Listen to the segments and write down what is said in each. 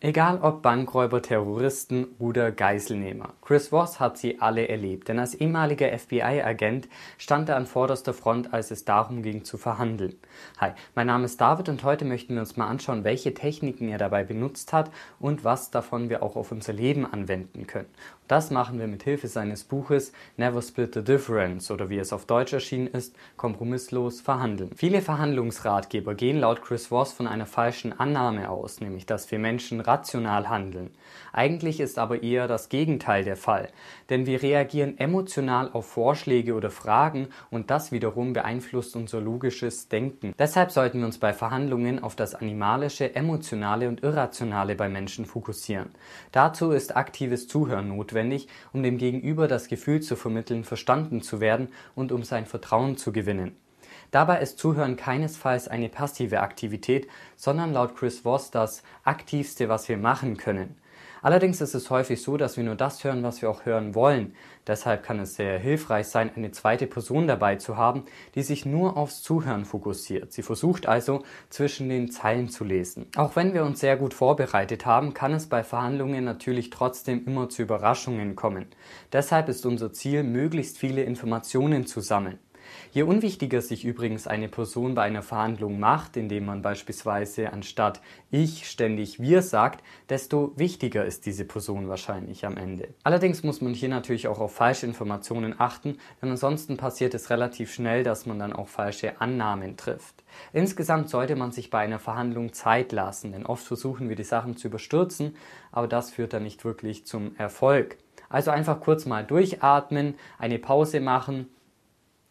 Egal ob Bankräuber, Terroristen oder Geiselnehmer. Chris Voss hat sie alle erlebt, denn als ehemaliger FBI-Agent stand er an vorderster Front, als es darum ging zu verhandeln. Hi, mein Name ist David und heute möchten wir uns mal anschauen, welche Techniken er dabei benutzt hat und was davon wir auch auf unser Leben anwenden können. Das machen wir mit Hilfe seines Buches Never Split the Difference oder wie es auf Deutsch erschienen ist, kompromisslos verhandeln. Viele Verhandlungsratgeber gehen laut Chris Voss von einer falschen Annahme aus, nämlich dass wir Menschen rational handeln. Eigentlich ist aber eher das Gegenteil der Fall, denn wir reagieren emotional auf Vorschläge oder Fragen und das wiederum beeinflusst unser logisches Denken. Deshalb sollten wir uns bei Verhandlungen auf das Animalische, Emotionale und Irrationale bei Menschen fokussieren. Dazu ist aktives Zuhören notwendig, um dem Gegenüber das Gefühl zu vermitteln, verstanden zu werden und um sein Vertrauen zu gewinnen. Dabei ist Zuhören keinesfalls eine passive Aktivität, sondern laut Chris Voss das aktivste, was wir machen können. Allerdings ist es häufig so, dass wir nur das hören, was wir auch hören wollen. Deshalb kann es sehr hilfreich sein, eine zweite Person dabei zu haben, die sich nur aufs Zuhören fokussiert. Sie versucht also, zwischen den Zeilen zu lesen. Auch wenn wir uns sehr gut vorbereitet haben, kann es bei Verhandlungen natürlich trotzdem immer zu Überraschungen kommen. Deshalb ist unser Ziel, möglichst viele Informationen zu sammeln. Je unwichtiger sich übrigens eine Person bei einer Verhandlung macht, indem man beispielsweise anstatt ich ständig wir sagt, desto wichtiger ist diese Person wahrscheinlich am Ende. Allerdings muss man hier natürlich auch auf falsche Informationen achten, denn ansonsten passiert es relativ schnell, dass man dann auch falsche Annahmen trifft. Insgesamt sollte man sich bei einer Verhandlung Zeit lassen, denn oft versuchen wir die Sachen zu überstürzen, aber das führt dann nicht wirklich zum Erfolg. Also einfach kurz mal durchatmen, eine Pause machen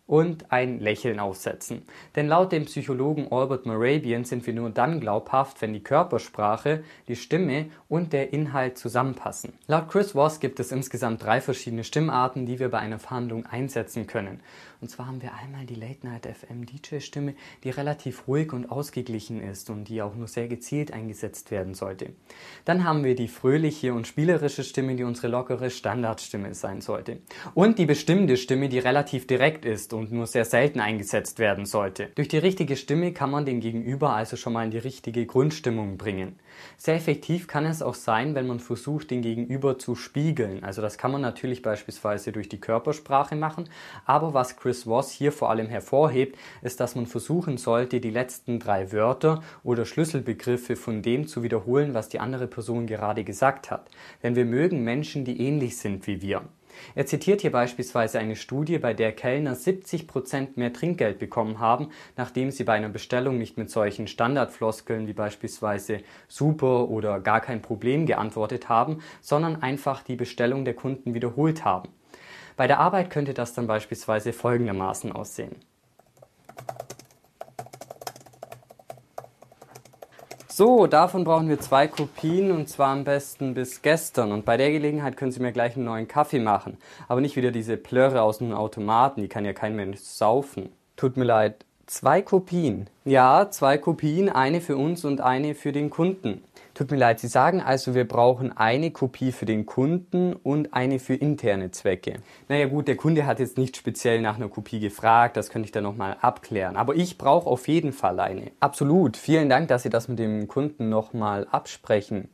und ein Lächeln aufsetzen. Denn laut dem Psychologen Albert Morabian sind wir nur dann glaubhaft, wenn die Körpersprache, die Stimme und der Inhalt zusammenpassen. Laut Chris Voss gibt es insgesamt drei verschiedene Stimmarten, die wir bei einer Verhandlung einsetzen können. Und zwar haben wir einmal die Late Night FM DJ Stimme, die relativ ruhig und ausgeglichen ist und die auch nur sehr gezielt eingesetzt werden sollte. Dann haben wir die fröhliche und spielerische Stimme, die unsere lockere Standardstimme sein sollte. Und die bestimmte Stimme, die relativ direkt ist und nur sehr selten eingesetzt werden sollte. Durch die richtige Stimme kann man den Gegenüber also schon mal in die richtige Grundstimmung bringen. Sehr effektiv kann es auch sein, wenn man versucht, den Gegenüber zu spiegeln. Also das kann man natürlich beispielsweise durch die Körpersprache machen, aber was Chris Voss hier vor allem hervorhebt, ist, dass man versuchen sollte, die letzten drei Wörter oder Schlüsselbegriffe von dem zu wiederholen, was die andere Person gerade gesagt hat. Denn wir mögen Menschen, die ähnlich sind wie wir. Er zitiert hier beispielsweise eine Studie, bei der Kellner 70 Prozent mehr Trinkgeld bekommen haben, nachdem sie bei einer Bestellung nicht mit solchen Standardfloskeln wie beispielsweise super oder gar kein Problem geantwortet haben, sondern einfach die Bestellung der Kunden wiederholt haben. Bei der Arbeit könnte das dann beispielsweise folgendermaßen aussehen. So, davon brauchen wir zwei Kopien und zwar am besten bis gestern. Und bei der Gelegenheit können Sie mir gleich einen neuen Kaffee machen. Aber nicht wieder diese Plörre aus dem Automaten, die kann ja kein Mensch saufen. Tut mir leid. Zwei Kopien. Ja, zwei Kopien, eine für uns und eine für den Kunden. Tut mir leid, Sie sagen also, wir brauchen eine Kopie für den Kunden und eine für interne Zwecke. Naja gut, der Kunde hat jetzt nicht speziell nach einer Kopie gefragt, das könnte ich dann nochmal abklären. Aber ich brauche auf jeden Fall eine. Absolut, vielen Dank, dass Sie das mit dem Kunden nochmal absprechen.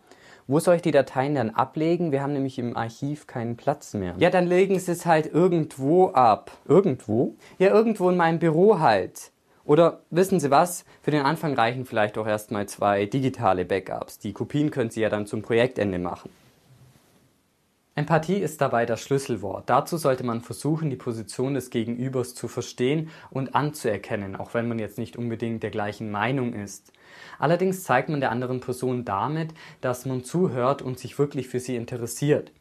Wo soll ich die Dateien dann ablegen? Wir haben nämlich im Archiv keinen Platz mehr. Ja, dann legen Sie es halt irgendwo ab. Irgendwo? Ja, irgendwo in meinem Büro halt. Oder wissen Sie was? Für den Anfang reichen vielleicht auch erstmal zwei digitale Backups. Die Kopien können Sie ja dann zum Projektende machen. Empathie ist dabei das Schlüsselwort. Dazu sollte man versuchen, die Position des Gegenübers zu verstehen und anzuerkennen, auch wenn man jetzt nicht unbedingt der gleichen Meinung ist. Allerdings zeigt man der anderen Person damit, dass man zuhört und sich wirklich für sie interessiert.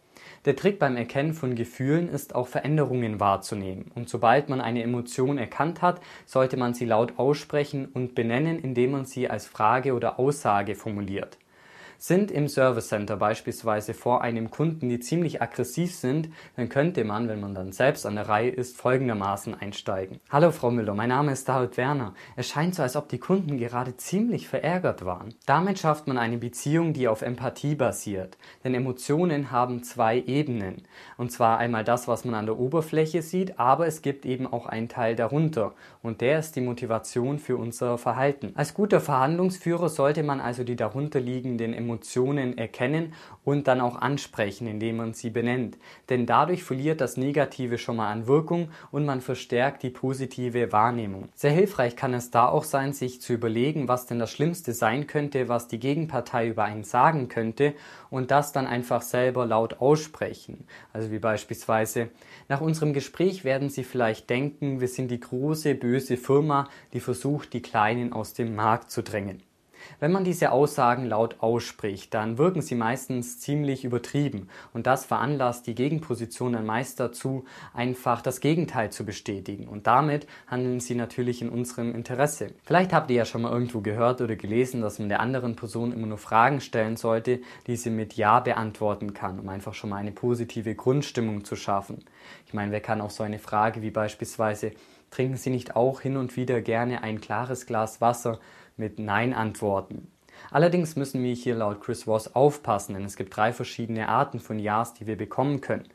Der Trick beim Erkennen von Gefühlen ist auch Veränderungen wahrzunehmen. Und sobald man eine Emotion erkannt hat, sollte man sie laut aussprechen und benennen, indem man sie als Frage oder Aussage formuliert. Sind im Service Center beispielsweise vor einem Kunden, die ziemlich aggressiv sind, dann könnte man, wenn man dann selbst an der Reihe ist, folgendermaßen einsteigen. Hallo Frau Müller, mein Name ist David Werner. Es scheint so, als ob die Kunden gerade ziemlich verärgert waren. Damit schafft man eine Beziehung, die auf Empathie basiert. Denn Emotionen haben zwei Ebenen. Und zwar einmal das, was man an der Oberfläche sieht, aber es gibt eben auch einen Teil darunter. Und der ist die Motivation für unser Verhalten. Als guter Verhandlungsführer sollte man also die darunterliegenden Emotionen Emotionen erkennen und dann auch ansprechen, indem man sie benennt. Denn dadurch verliert das Negative schon mal an Wirkung und man verstärkt die positive Wahrnehmung. Sehr hilfreich kann es da auch sein, sich zu überlegen, was denn das Schlimmste sein könnte, was die Gegenpartei über einen sagen könnte und das dann einfach selber laut aussprechen. Also wie beispielsweise, nach unserem Gespräch werden Sie vielleicht denken, wir sind die große böse Firma, die versucht, die Kleinen aus dem Markt zu drängen. Wenn man diese Aussagen laut ausspricht, dann wirken sie meistens ziemlich übertrieben und das veranlasst die Gegenposition dann meist dazu, einfach das Gegenteil zu bestätigen und damit handeln sie natürlich in unserem Interesse. Vielleicht habt ihr ja schon mal irgendwo gehört oder gelesen, dass man der anderen Person immer nur Fragen stellen sollte, die sie mit Ja beantworten kann, um einfach schon mal eine positive Grundstimmung zu schaffen. Ich meine, wer kann auch so eine Frage wie beispielsweise Trinken Sie nicht auch hin und wieder gerne ein klares Glas Wasser mit Nein antworten. Allerdings müssen wir hier laut Chris Voss aufpassen, denn es gibt drei verschiedene Arten von Ja's, die wir bekommen können.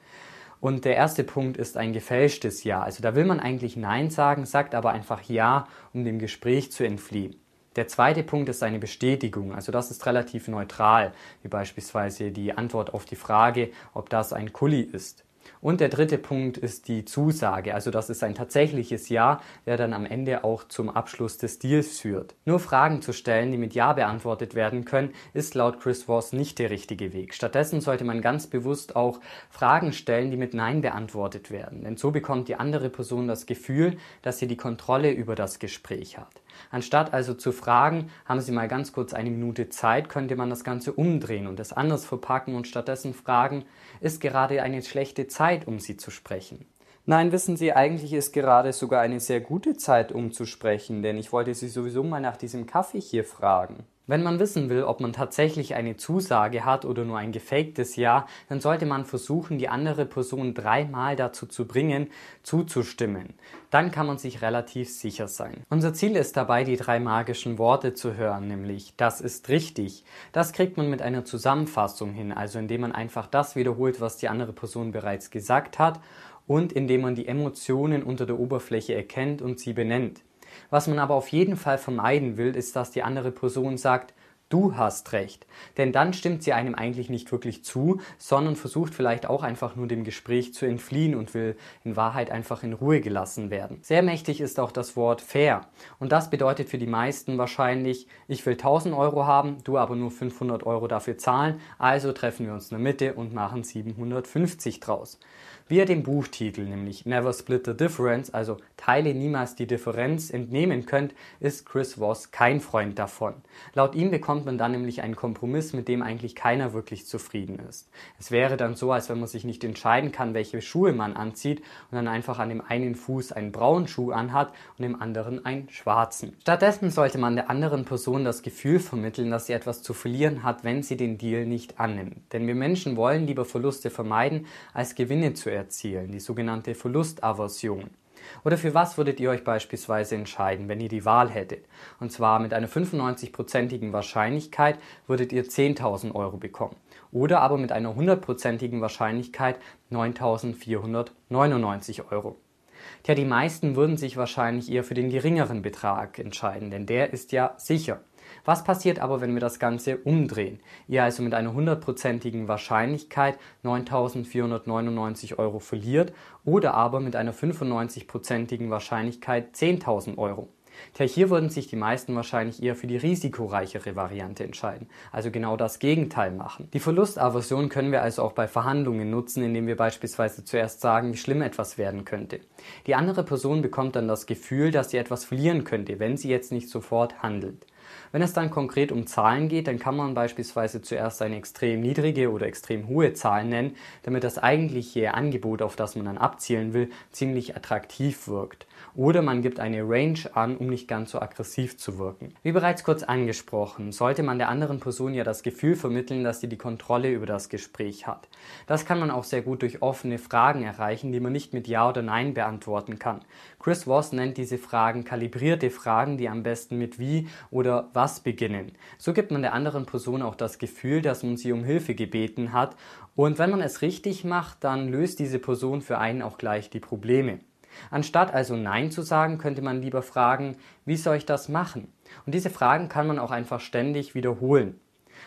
Und der erste Punkt ist ein gefälschtes Ja. Also da will man eigentlich Nein sagen, sagt aber einfach Ja, um dem Gespräch zu entfliehen. Der zweite Punkt ist eine Bestätigung. Also das ist relativ neutral, wie beispielsweise die Antwort auf die Frage, ob das ein Kuli ist. Und der dritte Punkt ist die Zusage. Also das ist ein tatsächliches Ja, der dann am Ende auch zum Abschluss des Deals führt. Nur Fragen zu stellen, die mit Ja beantwortet werden können, ist laut Chris Voss nicht der richtige Weg. Stattdessen sollte man ganz bewusst auch Fragen stellen, die mit Nein beantwortet werden. Denn so bekommt die andere Person das Gefühl, dass sie die Kontrolle über das Gespräch hat. Anstatt also zu fragen, haben Sie mal ganz kurz eine Minute Zeit, könnte man das Ganze umdrehen und es anders verpacken und stattdessen fragen, ist gerade eine schlechte Zeit, um Sie zu sprechen? Nein, wissen Sie, eigentlich ist gerade sogar eine sehr gute Zeit, um zu sprechen, denn ich wollte Sie sowieso mal nach diesem Kaffee hier fragen. Wenn man wissen will, ob man tatsächlich eine Zusage hat oder nur ein gefaktes Ja, dann sollte man versuchen, die andere Person dreimal dazu zu bringen, zuzustimmen. Dann kann man sich relativ sicher sein. Unser Ziel ist dabei, die drei magischen Worte zu hören, nämlich das ist richtig. Das kriegt man mit einer Zusammenfassung hin, also indem man einfach das wiederholt, was die andere Person bereits gesagt hat und indem man die Emotionen unter der Oberfläche erkennt und sie benennt. Was man aber auf jeden Fall vermeiden will, ist, dass die andere Person sagt, du hast recht. Denn dann stimmt sie einem eigentlich nicht wirklich zu, sondern versucht vielleicht auch einfach nur dem Gespräch zu entfliehen und will in Wahrheit einfach in Ruhe gelassen werden. Sehr mächtig ist auch das Wort fair. Und das bedeutet für die meisten wahrscheinlich, ich will 1000 Euro haben, du aber nur 500 Euro dafür zahlen, also treffen wir uns in der Mitte und machen 750 draus. Wie ihr dem Buchtitel, nämlich Never Split the Difference, also Teile niemals die Differenz, entnehmen könnt, ist Chris Voss kein Freund davon. Laut ihm bekommt man dann nämlich einen Kompromiss, mit dem eigentlich keiner wirklich zufrieden ist. Es wäre dann so, als wenn man sich nicht entscheiden kann, welche Schuhe man anzieht und dann einfach an dem einen Fuß einen braunen Schuh anhat und dem anderen einen schwarzen. Stattdessen sollte man der anderen Person das Gefühl vermitteln, dass sie etwas zu verlieren hat, wenn sie den Deal nicht annimmt. Denn wir Menschen wollen lieber Verluste vermeiden, als Gewinne zu erzielen, die sogenannte Verlustaversion. Oder für was würdet ihr euch beispielsweise entscheiden, wenn ihr die Wahl hättet? Und zwar mit einer 95-prozentigen Wahrscheinlichkeit würdet ihr 10.000 Euro bekommen. Oder aber mit einer 100-prozentigen Wahrscheinlichkeit 9.499 Euro. Tja, die meisten würden sich wahrscheinlich eher für den geringeren Betrag entscheiden, denn der ist ja sicher. Was passiert aber, wenn wir das Ganze umdrehen? Ihr also mit einer hundertprozentigen Wahrscheinlichkeit 9.499 Euro verliert oder aber mit einer 95-prozentigen Wahrscheinlichkeit 10.000 Euro. Tja, hier würden sich die meisten wahrscheinlich eher für die risikoreichere Variante entscheiden, also genau das Gegenteil machen. Die Verlustaversion können wir also auch bei Verhandlungen nutzen, indem wir beispielsweise zuerst sagen, wie schlimm etwas werden könnte. Die andere Person bekommt dann das Gefühl, dass sie etwas verlieren könnte, wenn sie jetzt nicht sofort handelt. Wenn es dann konkret um Zahlen geht, dann kann man beispielsweise zuerst eine extrem niedrige oder extrem hohe Zahl nennen, damit das eigentliche Angebot, auf das man dann abzielen will, ziemlich attraktiv wirkt. Oder man gibt eine Range an, um nicht ganz so aggressiv zu wirken. Wie bereits kurz angesprochen, sollte man der anderen Person ja das Gefühl vermitteln, dass sie die Kontrolle über das Gespräch hat. Das kann man auch sehr gut durch offene Fragen erreichen, die man nicht mit Ja oder Nein beantworten kann. Chris Voss nennt diese Fragen kalibrierte Fragen, die am besten mit Wie oder Was beginnen. So gibt man der anderen Person auch das Gefühl, dass man sie um Hilfe gebeten hat und wenn man es richtig macht, dann löst diese Person für einen auch gleich die Probleme. Anstatt also Nein zu sagen, könnte man lieber fragen, wie soll ich das machen? Und diese Fragen kann man auch einfach ständig wiederholen.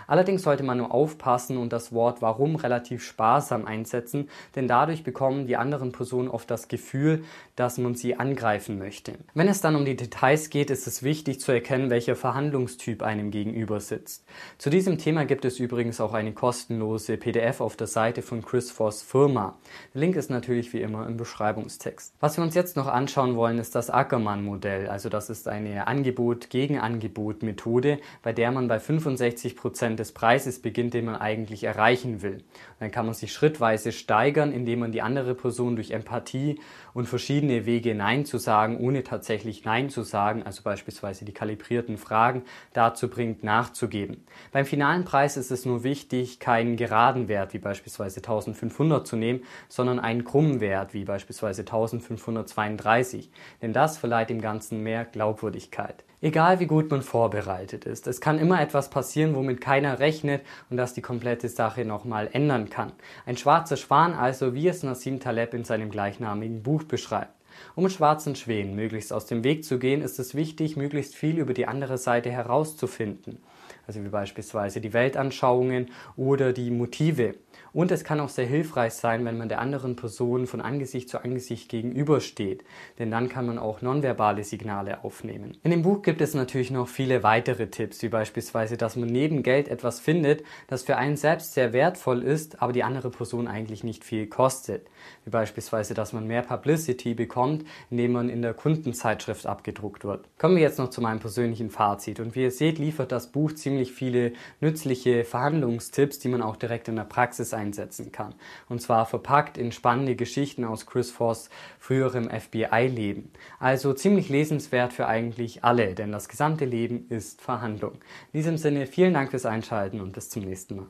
Allerdings sollte man nur aufpassen und das Wort warum relativ sparsam einsetzen, denn dadurch bekommen die anderen Personen oft das Gefühl, dass man sie angreifen möchte. Wenn es dann um die Details geht, ist es wichtig zu erkennen, welcher Verhandlungstyp einem gegenüber sitzt. Zu diesem Thema gibt es übrigens auch eine kostenlose PDF auf der Seite von Chris Voss Firma. Der Link ist natürlich wie immer im Beschreibungstext. Was wir uns jetzt noch anschauen wollen, ist das Ackermann-Modell. Also das ist eine Angebot-Gegen-Angebot-Methode, bei der man bei 65% Prozent des Preises beginnt, den man eigentlich erreichen will. Dann kann man sich schrittweise steigern, indem man die andere Person durch Empathie und verschiedene Wege Nein zu sagen, ohne tatsächlich Nein zu sagen, also beispielsweise die kalibrierten Fragen dazu bringt, nachzugeben. Beim finalen Preis ist es nur wichtig, keinen geraden Wert wie beispielsweise 1500 zu nehmen, sondern einen krummen Wert wie beispielsweise 1532, denn das verleiht dem Ganzen mehr Glaubwürdigkeit. Egal wie gut man vorbereitet ist, es kann immer etwas passieren, womit keiner rechnet und das die komplette Sache nochmal ändern kann. Ein schwarzer Schwan also, wie es Nassim Taleb in seinem gleichnamigen Buch beschreibt. Um schwarzen Schwänen möglichst aus dem Weg zu gehen, ist es wichtig, möglichst viel über die andere Seite herauszufinden. Also wie beispielsweise die Weltanschauungen oder die Motive. Und es kann auch sehr hilfreich sein, wenn man der anderen Person von Angesicht zu Angesicht gegenübersteht, denn dann kann man auch nonverbale Signale aufnehmen. In dem Buch gibt es natürlich noch viele weitere Tipps, wie beispielsweise, dass man neben Geld etwas findet, das für einen selbst sehr wertvoll ist, aber die andere Person eigentlich nicht viel kostet. Wie beispielsweise, dass man mehr Publicity bekommt, indem man in der Kundenzeitschrift abgedruckt wird. Kommen wir jetzt noch zu meinem persönlichen Fazit. Und wie ihr seht, liefert das Buch ziemlich viele nützliche Verhandlungstipps, die man auch direkt in der Praxis einsetzen kann. Und zwar verpackt in spannende Geschichten aus Chris Voss früherem FBI-Leben. Also ziemlich lesenswert für eigentlich alle, denn das gesamte Leben ist Verhandlung. In diesem Sinne vielen Dank fürs Einschalten und bis zum nächsten Mal.